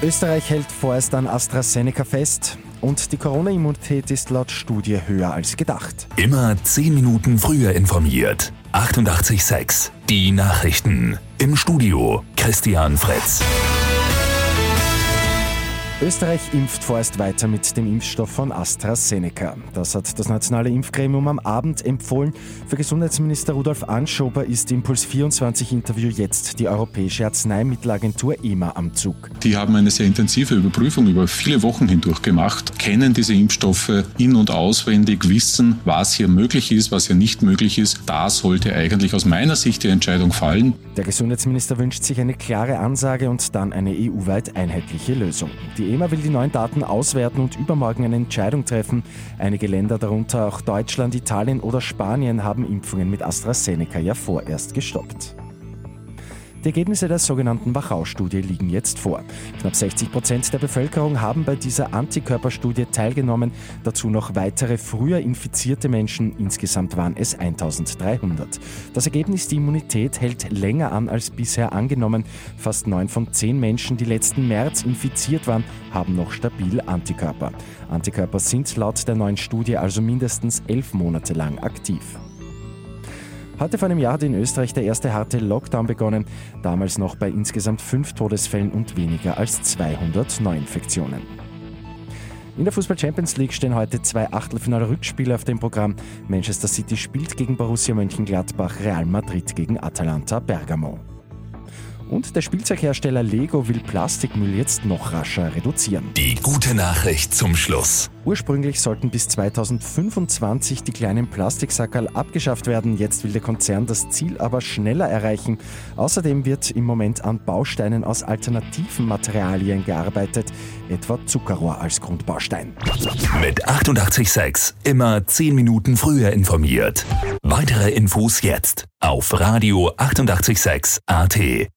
Österreich hält vorerst an AstraZeneca fest und die Corona-Immunität ist laut Studie höher als gedacht. Immer 10 Minuten früher informiert. 88.6 Die Nachrichten. Im Studio Christian Fritz. Österreich impft vorerst weiter mit dem Impfstoff von AstraZeneca. Das hat das nationale Impfgremium am Abend empfohlen. Für Gesundheitsminister Rudolf Anschober ist im Puls 24 Interview jetzt die Europäische Arzneimittelagentur EMA am Zug. Die haben eine sehr intensive Überprüfung über viele Wochen hindurch gemacht, kennen diese Impfstoffe in- und auswendig, wissen, was hier möglich ist, was hier nicht möglich ist. Da sollte eigentlich aus meiner Sicht die Entscheidung fallen. Der Gesundheitsminister wünscht sich eine klare Ansage und dann eine EU-weit einheitliche Lösung. Die EMA will die neuen Daten auswerten und übermorgen eine Entscheidung treffen. Einige Länder, darunter auch Deutschland, Italien oder Spanien, haben Impfungen mit AstraZeneca ja vorerst gestoppt. Die Ergebnisse der sogenannten Wachau-Studie liegen jetzt vor. Knapp 60 Prozent der Bevölkerung haben bei dieser Antikörperstudie teilgenommen, dazu noch weitere früher infizierte Menschen, insgesamt waren es 1300. Das Ergebnis, die Immunität hält länger an als bisher angenommen. Fast neun von zehn Menschen, die letzten März infiziert waren, haben noch stabil Antikörper. Antikörper sind laut der neuen Studie also mindestens elf Monate lang aktiv. Heute vor einem Jahr in Österreich der erste harte Lockdown begonnen, damals noch bei insgesamt fünf Todesfällen und weniger als 200 Neuinfektionen. In der Fußball Champions League stehen heute zwei Achtelfinale-Rückspiele auf dem Programm. Manchester City spielt gegen Borussia Mönchengladbach, Real Madrid gegen Atalanta Bergamo. Und der Spielzeughersteller Lego will Plastikmüll jetzt noch rascher reduzieren. Die gute Nachricht zum Schluss. Ursprünglich sollten bis 2025 die kleinen Plastiksackerl abgeschafft werden. Jetzt will der Konzern das Ziel aber schneller erreichen. Außerdem wird im Moment an Bausteinen aus alternativen Materialien gearbeitet, etwa Zuckerrohr als Grundbaustein. Mit 886 immer 10 Minuten früher informiert. Weitere Infos jetzt auf Radio 886 AT.